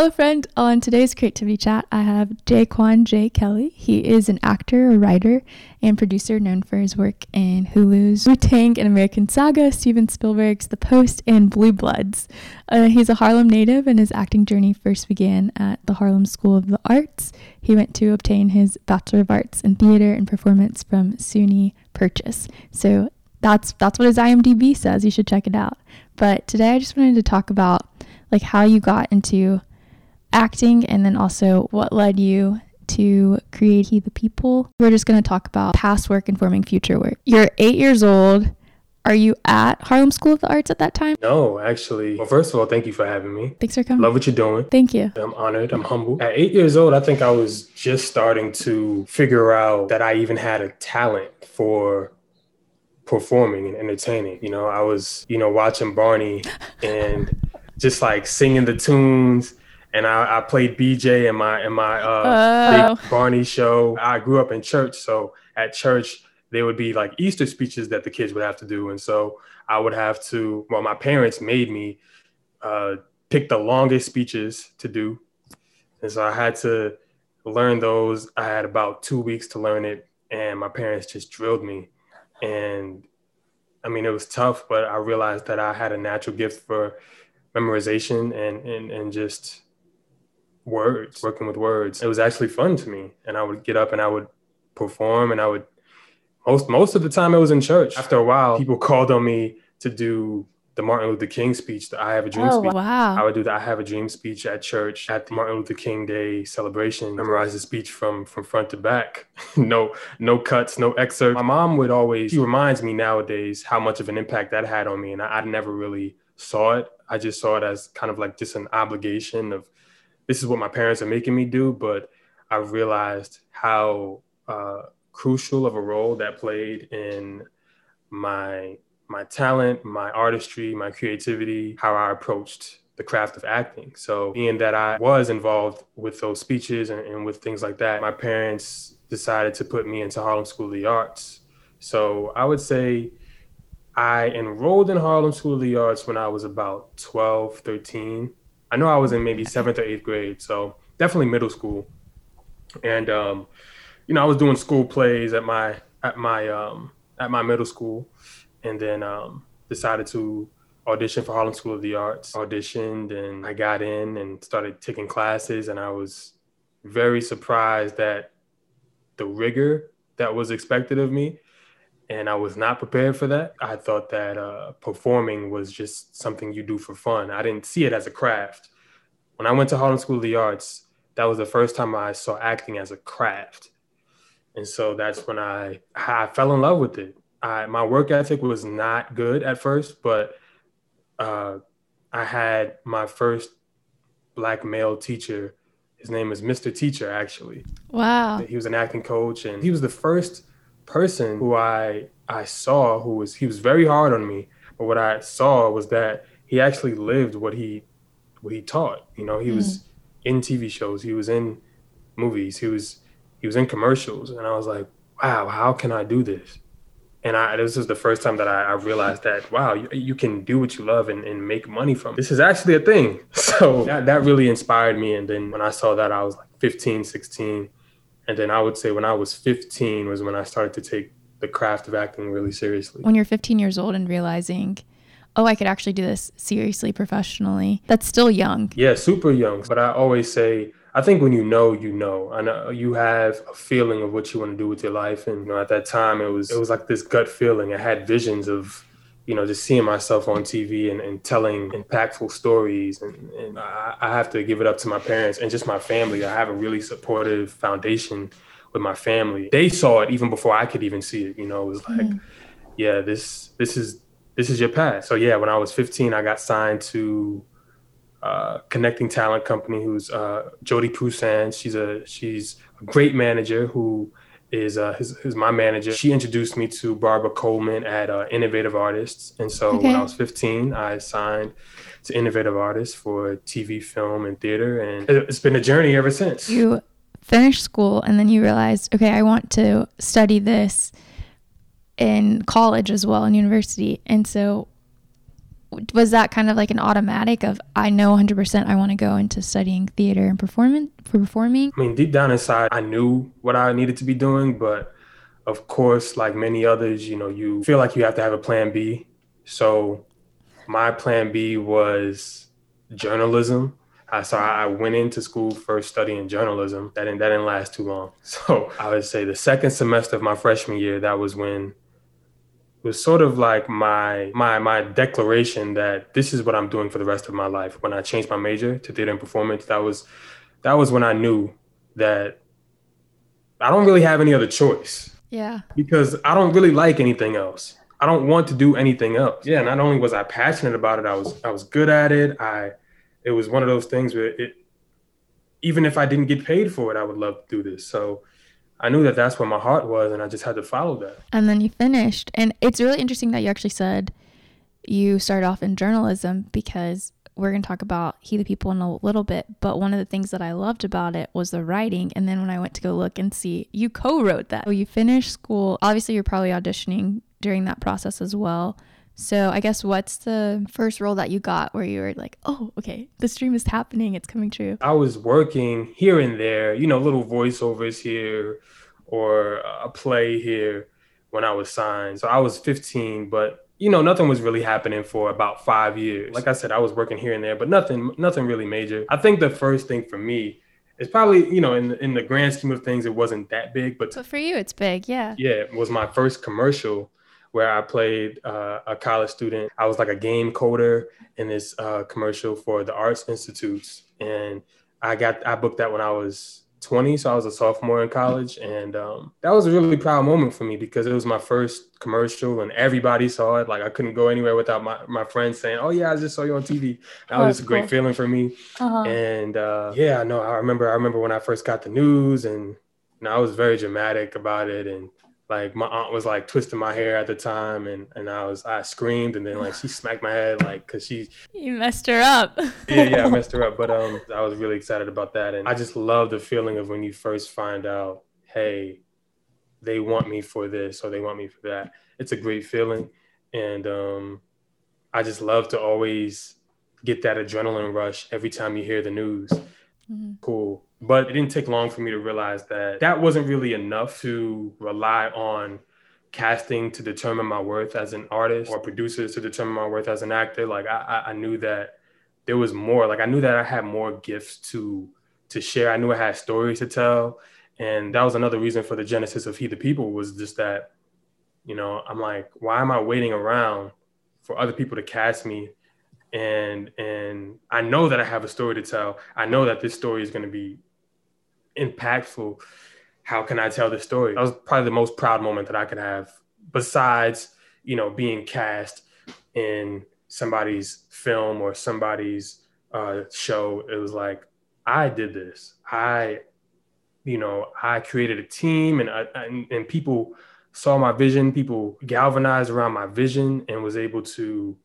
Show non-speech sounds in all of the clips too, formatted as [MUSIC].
Hello, friend. On today's Creativity Chat, I have Jaquan J. Kelly. He is an actor, a writer, and producer known for his work in Hulu's Wu Tang An American Saga, Steven Spielberg's The Post, and Blue Bloods. Uh, he's a Harlem native, and his acting journey first began at the Harlem School of the Arts. He went to obtain his Bachelor of Arts in Theater and Performance from SUNY Purchase. So that's that's what his IMDb says. You should check it out. But today, I just wanted to talk about like how you got into acting and then also what led you to create He the People. We're just going to talk about past work informing future work. You're eight years old. Are you at Harlem School of the Arts at that time? No, actually. Well, first of all, thank you for having me. Thanks for coming. Love what you're doing. Thank you. I'm honored. I'm humble. At eight years old, I think I was just starting to figure out that I even had a talent for performing and entertaining. You know, I was, you know, watching Barney [LAUGHS] and just like singing the tunes and I, I, played BJ in my in my uh, oh. big Barney show. I grew up in church, so at church there would be like Easter speeches that the kids would have to do, and so I would have to. Well, my parents made me uh, pick the longest speeches to do, and so I had to learn those. I had about two weeks to learn it, and my parents just drilled me, and I mean it was tough, but I realized that I had a natural gift for memorization and and and just words, working with words. It was actually fun to me. And I would get up and I would perform and I would most most of the time it was in church. After a while, people called on me to do the Martin Luther King speech, the I Have a Dream oh, speech. Wow. I would do the I Have a Dream speech at church at the Martin Luther King Day celebration. Memorize the speech from from front to back. [LAUGHS] no no cuts, no excerpts. My mom would always she reminds me nowadays how much of an impact that had on me. And I, I never really saw it. I just saw it as kind of like just an obligation of this is what my parents are making me do, but I realized how uh, crucial of a role that played in my my talent, my artistry, my creativity, how I approached the craft of acting. So being that I was involved with those speeches and, and with things like that, my parents decided to put me into Harlem School of the Arts. So I would say I enrolled in Harlem School of the Arts when I was about 12, 13. I know I was in maybe seventh or eighth grade, so definitely middle school. And um, you know, I was doing school plays at my at my um, at my middle school, and then um, decided to audition for Harlem School of the Arts. Auditioned and I got in and started taking classes, and I was very surprised that the rigor that was expected of me and I was not prepared for that. I thought that uh, performing was just something you do for fun. I didn't see it as a craft. When I went to Harlem School of the Arts, that was the first time I saw acting as a craft, and so that's when I I fell in love with it. I, my work ethic was not good at first, but uh, I had my first black male teacher. His name is Mr. Teacher, actually. Wow. He was an acting coach, and he was the first person who I I saw who was he was very hard on me, but what I saw was that he actually lived what he what he taught. You know, he mm. was in TV shows, he was in movies, he was he was in commercials, and I was like, wow, how can I do this? And I this is the first time that I, I realized that wow, you, you, can do what you love and, and make money from it. This is actually a thing. [LAUGHS] So that, that really inspired me. And then when I saw that, I was like 15, 16 and then I would say when I was 15 was when I started to take the craft of acting really seriously. When you're 15 years old and realizing, oh, I could actually do this seriously, professionally, that's still young. Yeah, super young. But I always say, I think when you know, you know. I know you have a feeling of what you want to do with your life. And you know, at that time it was it was like this gut feeling. I had visions of you know, just seeing myself on TV and, and telling impactful stories. And, and I, I, have to give it up to my parents and just my family. I have a really supportive foundation with my family. They saw it even before I could even see it. You know, it was like, mm. yeah, this this is this is your path. So yeah, when I was 15, I got signed to uh, Connecting Talent Company, who's uh, Jody Poussin. She's a she's a great manager who is uh, his, his my manager. She introduced me to Barbara Coleman at uh, Innovative Artists, and so okay. when I was 15, I signed to Innovative Artists for TV, film, and theater, and it's been a journey ever since. You finished school, and then you realized, okay, I want to study this in college as well in university, and so was that kind of like an automatic of I know 100% I want to go into studying theater and performance for performing? I mean, deep down inside, I knew what I needed to be doing, but of course, like many others, you know, you feel like you have to have a plan B. So my plan B was journalism. I so I went into school first studying journalism. That didn't that didn't last too long. [LAUGHS] So I would say the second semester of my freshman year, that was when was sort of like my my my declaration that this is what I'm doing for the rest of my life. When I changed my major to theater and performance, that was that was when I knew that I don't really have any other choice. Yeah. Because I don't really like anything else. I don't want to do anything else. Yeah, not only was I passionate about it, I was I was good at it. I it was one of those things where it even if I didn't get paid for it, I would love to do this. So I knew that that's where my heart was, and I just had to follow that. And then you finished, and it's really interesting that you actually said you started off in journalism because we're going to talk about He the People in a little bit. But one of the things that I loved about it was the writing. And then when I went to go look and see, you co wrote that. So you finished school. Obviously, you're probably auditioning during that process as well. So I guess what's the first role that you got where you were like, oh, okay, this dream is happening, it's coming true? I was working here and there, you know, little voiceovers here or a play here when I was signed. So I was 15, but you know, nothing was really happening for about five years. Like I said, I was working here and there, but nothing, nothing really major. I think the first thing for me is probably, you know, in the, in the grand scheme of things, it wasn't that big, but, but for you, it's big, yeah. Yeah, it was my first commercial where I played uh, a college student. I was like a game coder in this uh, commercial for the Arts Institutes, and I got I booked that when I was 20, so I was a sophomore in college, and um, that was a really proud moment for me because it was my first commercial, and everybody saw it. Like I couldn't go anywhere without my, my friends saying, "Oh yeah, I just saw you on TV." That was just a great feeling for me. Uh-huh. And uh, yeah, no, I remember. I remember when I first got the news, and you know, I was very dramatic about it, and like my aunt was like twisting my hair at the time and and I was I screamed and then like she smacked my head like cuz she You messed her up. yeah, yeah, I [LAUGHS] messed her up, but um I was really excited about that and I just love the feeling of when you first find out, hey, they want me for this or they want me for that. It's a great feeling and um I just love to always get that adrenaline rush every time you hear the news. Mm-hmm. Cool but it didn't take long for me to realize that that wasn't really enough to rely on casting to determine my worth as an artist or producers to determine my worth as an actor. Like I, I knew that there was more. Like I knew that I had more gifts to to share. I knew I had stories to tell, and that was another reason for the genesis of He the People was just that, you know, I'm like, why am I waiting around for other people to cast me and and I know that I have a story to tell. I know that this story is going to be impactful, how can I tell this story? That was probably the most proud moment that I could have, besides, you know, being cast in somebody's film or somebody's uh, show. It was like, I did this. I, you know, I created a team and, uh, and, and people saw my vision. People galvanized around my vision and was able to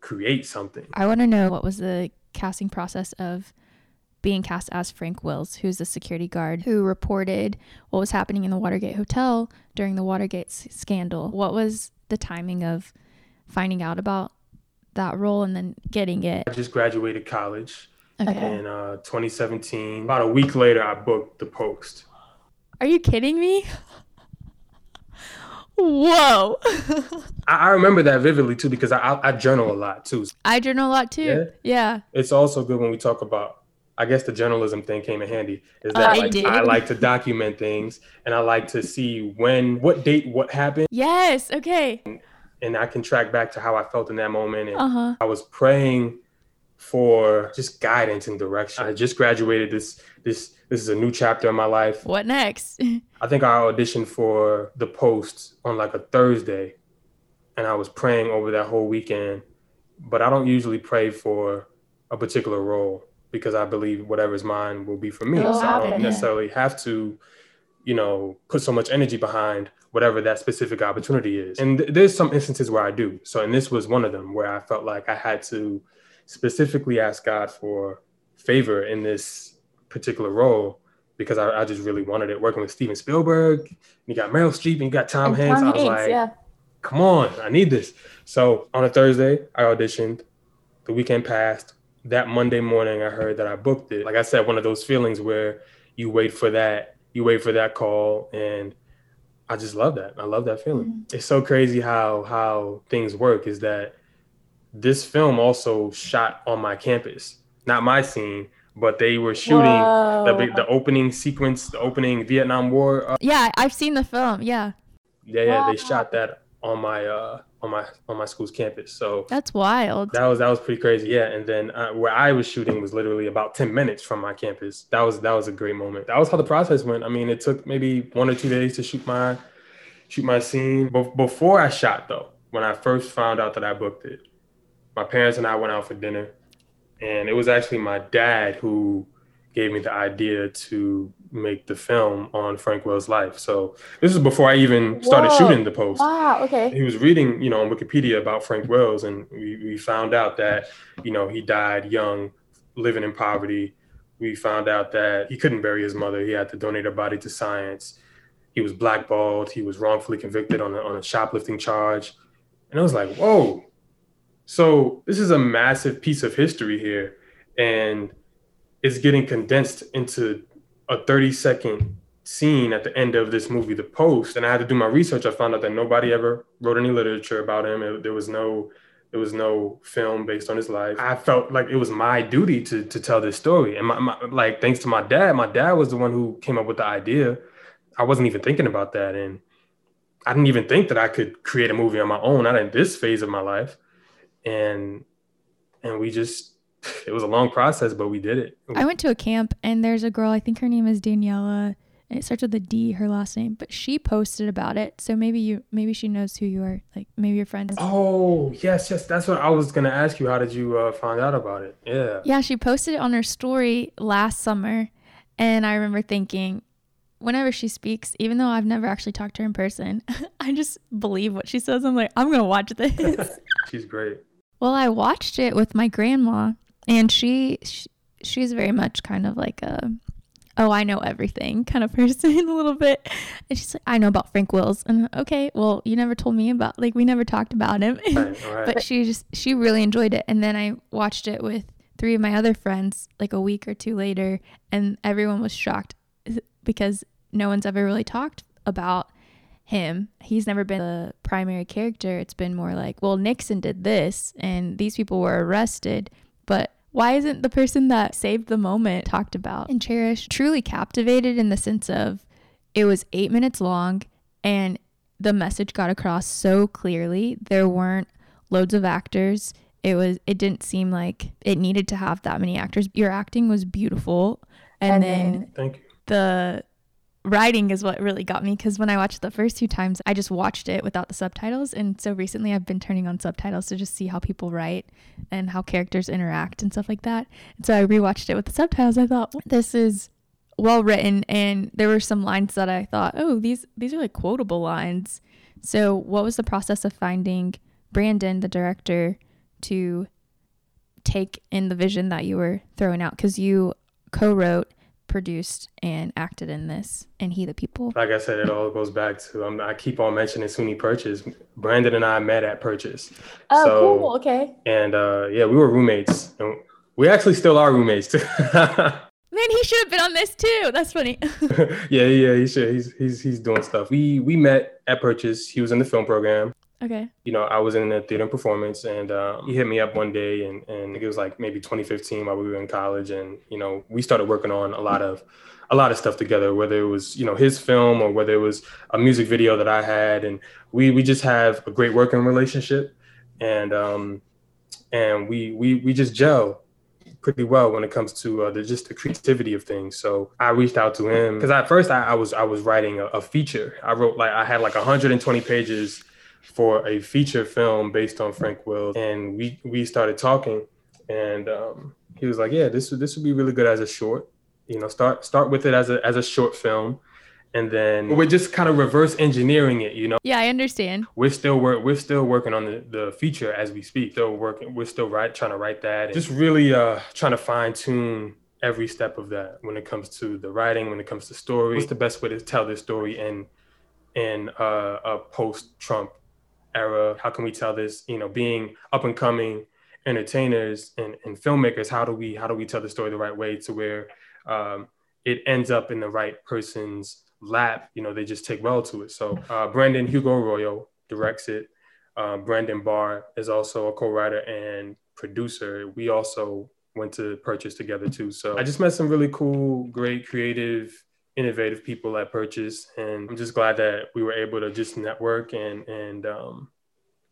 create something. I want to know what was the casting process of being cast as Frank Wills, who's the security guard who reported what was happening in the Watergate Hotel during the Watergate scandal. What was the timing of finding out about that role and then getting it? I just graduated college okay. in uh, 2017. About a week later, I booked the post. Are you kidding me? Whoa. I, I, remember that vividly too because I, I, I, journal a lot too. I journal a lot too. Yeah. yeah. It's also good when we talk about I guess the journalism thing came in handy. Is that I, like, I like to document things and I like to see when, what date, what happened. Yes. Okay. And, and I can track back to how I felt in that moment. And uh-huh. I was praying for just guidance and direction. I just graduated. This this this is a new chapter in my life. What next? [LAUGHS] I think I auditioned for the post on like a Thursday, and I was praying over that whole weekend. But I don't usually pray for a particular role because I believe whatever's mine will be for me. so I don't necessarily have to, you know, put so much energy behind whatever that specific opportunity is. And th- there's some instances where I do. So, and this was one of them where I felt like I had to specifically ask God for favor in this particular role because I, I just really wanted it. Working with Steven Spielberg, you got Meryl Streep, and you got Tom Hanks. I was like, yeah. come on, I need this. So on a Thursday, I auditioned. The weekend passed. That Monday morning, I heard that I booked it. Like I said, one of those feelings where you wait for that, you wait for that call, and I just love that. I love that feeling. Mm-hmm. It's so crazy how how things work. Is that this film also shot on my campus, not my scene, but they were shooting the the opening sequence, the opening Vietnam War. Uh, yeah, I've seen the film. Yeah. Yeah, yeah, wow. they shot that on my uh on my on my school's campus. So that's wild. That was that was pretty crazy. Yeah, and then uh, where I was shooting was literally about ten minutes from my campus. That was that was a great moment. That was how the process went. I mean, it took maybe one or two days to shoot my shoot my scene. But before I shot though, when I first found out that I booked it, my parents and I went out for dinner, and it was actually my dad who gave me the idea to make the film on Frank Wills' life. So this is before I even started Whoa. shooting the post. Wow, okay. He was reading, you know, on Wikipedia about Frank Wills, and we, we found out that, you know, he died young, living in poverty. We found out that he couldn't bury his mother. He had to donate her body to science. He was blackballed. He was wrongfully convicted on a, on a shoplifting charge. And I was like, whoa. So this is a massive piece of history here. And it's getting condensed into a 30 second scene at the end of this movie, The Post. And I had to do my research. I found out that nobody ever wrote any literature about him. It, there was no there was no film based on his life. I felt like it was my duty to to tell this story. And my, my, like thanks to my dad, my dad was the one who came up with the idea. I wasn't even thinking about that. And I didn't even think that I could create a movie on my own, not in this phase of my life. And and we just it was a long process, but we did it. I went to a camp and there's a girl, I think her name is Daniela, and it starts with a D, her last name, but she posted about it. So maybe you, maybe she knows who you are, like maybe your friends. Oh, yes, yes. That's what I was going to ask you. How did you uh, find out about it? Yeah. Yeah, she posted it on her story last summer. And I remember thinking, whenever she speaks, even though I've never actually talked to her in person, [LAUGHS] I just believe what she says. I'm like, I'm going to watch this. [LAUGHS] She's great. Well, I watched it with my grandma and she, she she's very much kind of like a oh i know everything kind of [LAUGHS] person a little bit and she's like i know about frank wills and okay well you never told me about like we never talked about him right, [LAUGHS] right. but she just she really enjoyed it and then i watched it with three of my other friends like a week or two later and everyone was shocked eh, because no one's ever really talked about him. He's never been the primary character. It's been more like, well, Nixon did this and these people were arrested, but why isn't the person that saved the moment talked about and cherished? Truly captivated in the sense of it was eight minutes long and the message got across so clearly. There weren't loads of actors. It was it didn't seem like it needed to have that many actors. Your acting was beautiful. And, and then thank you. The writing is what really got me because when I watched the first two times, I just watched it without the subtitles. And so recently I've been turning on subtitles to just see how people write and how characters interact and stuff like that. And so I rewatched it with the subtitles. I thought, this is well written. And there were some lines that I thought, oh, these, these are like quotable lines. So what was the process of finding Brandon, the director, to take in the vision that you were throwing out? Because you co wrote produced and acted in this and he the people. Like i said it all goes back to um, i keep on mentioning suny purchase. Brandon and i met at purchase. Oh so, cool okay. and uh yeah we were roommates. And we actually still are roommates. Too [LAUGHS] man he should have been on this too. That's funny. [LAUGHS] [LAUGHS] Yeah yeah he should. He's he's he's doing stuff. We we met at purchase. He was in the film program Okay. You know, I was in a theater and performance, and um, he hit me up one day, and and it was like maybe 2015 while we were in college, and you know, we started working on a lot of a lot of stuff together, whether it was you know his film or whether it was a music video that I had, and we we just have a great working relationship, and um, and we we we just gel pretty well when it comes to uh, the just the creativity of things. So I reached out to him because at first I, I, was I was writing a, a, feature. I wrote like I had like 120 pages for a feature film based on Frank Wills, and we we started talking, and um, he was like, "Yeah, this would this would be really good as a short. You know, start start with it as a as a short film." and then we're just kind of reverse engineering it you know yeah i understand we're still work we're still working on the, the feature as we speak still working we're still right trying to write that just really uh trying to fine tune every step of that when it comes to the writing when it comes to story what's the best way to tell this story in in uh, a post trump era? How can we tell this? You know, being up and coming entertainers and, and filmmakers, how do we how do we tell the story the right way to where um, it ends up in the right person's lap? You know, they just take well to it. So uh, Brandon Hugo Arroyo directs it. Uh, Brandon Barr is also a co-writer and producer. We also went to purchase together too. So I just met some really cool, great, creative, innovative people at purchase, and I'm just glad that we were able to just network and and um,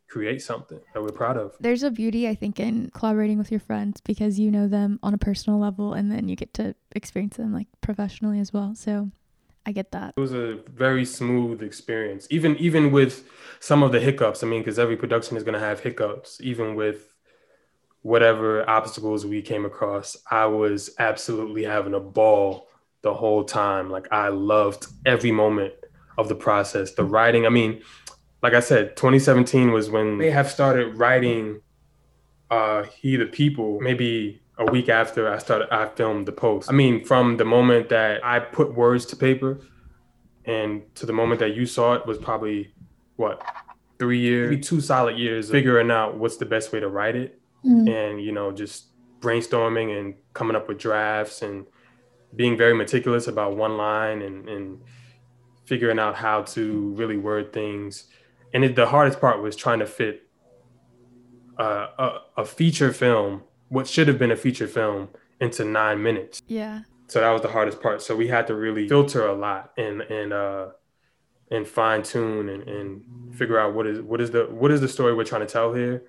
create something that we're proud of. There's a beauty, I think, in collaborating with your friends because you know them on a personal level, and then you get to experience them like professionally as well. So I get that. It was a very smooth experience, even even with some of the hiccups. I mean, because every production is going to have hiccups, even with whatever obstacles we came across, I was absolutely having a ball the whole time. Like I loved every moment of the process. The writing, I mean, like I said, 2017 was when they have started writing uh He the People, maybe a week after I started I filmed the post. I mean, from the moment that I put words to paper and to the moment that you saw it was probably what three years, maybe two solid years figuring out what's the best way to write it mm. and you know just brainstorming and coming up with drafts and being very meticulous about one line and, and figuring out how to really word things and it, the hardest part was trying to fit uh, a, a feature film what should have been a feature film into nine minutes yeah so that was the hardest part so we had to really filter a lot and and uh and fine tune and, and figure out what is what is the what is the story we're trying to tell here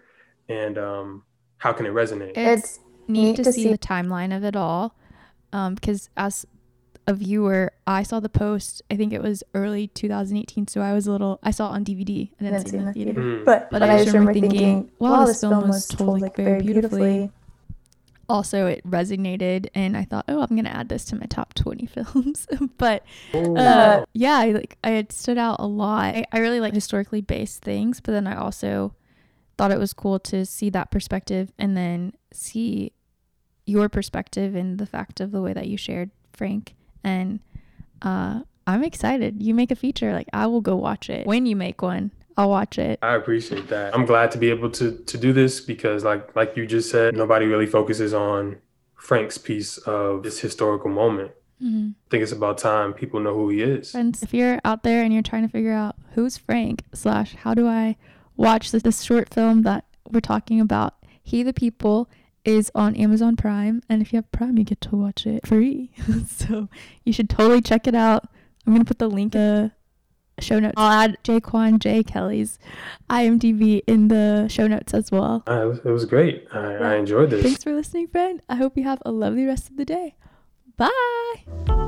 and um how can it resonate? It's, neat, to, to see, see, the timeline of it all. Um, because as a viewer, I saw the post. I think it was early 2018, so I was a little. I saw it on DVD. I didn't, see in the theater, mm. but, but, but I, just remember thinking, "Wow, this film was told like very beautifully." Also, it resonated, and I thought, "Oh, I'm gonna add this to my top 20 [LAUGHS] films." [LAUGHS] but uh, yeah, I, like I had stood out a lot. I, I really like historically based things, but then I also thought it was cool to see that perspective and then see your perspective and the fact of the way that you shared Frank. And uh, I'm excited. You make a feature, like I will go watch it. When you make one, I'll watch it. I appreciate that. I'm glad to be able to to do this because like like you just said, nobody really focuses on Frank's piece of this historical moment. Mm-hmm. I think it's about time people know who he is. Friends, if you're out there and you're trying to figure out who's Frank slash how do I watch this, this short film that we're talking about. He the People is on Amazon Prime, and if you have Prime, you get to watch it free. [LAUGHS] so you should totally check it out. I'm gonna put the link in the show notes. I'll add Jaquan J. Kelly's IMDb in the show notes as well. Uh, it, was, it was great. I, I enjoyed this. Thanks for listening, friend. I hope you have a lovely rest of the day. Bye.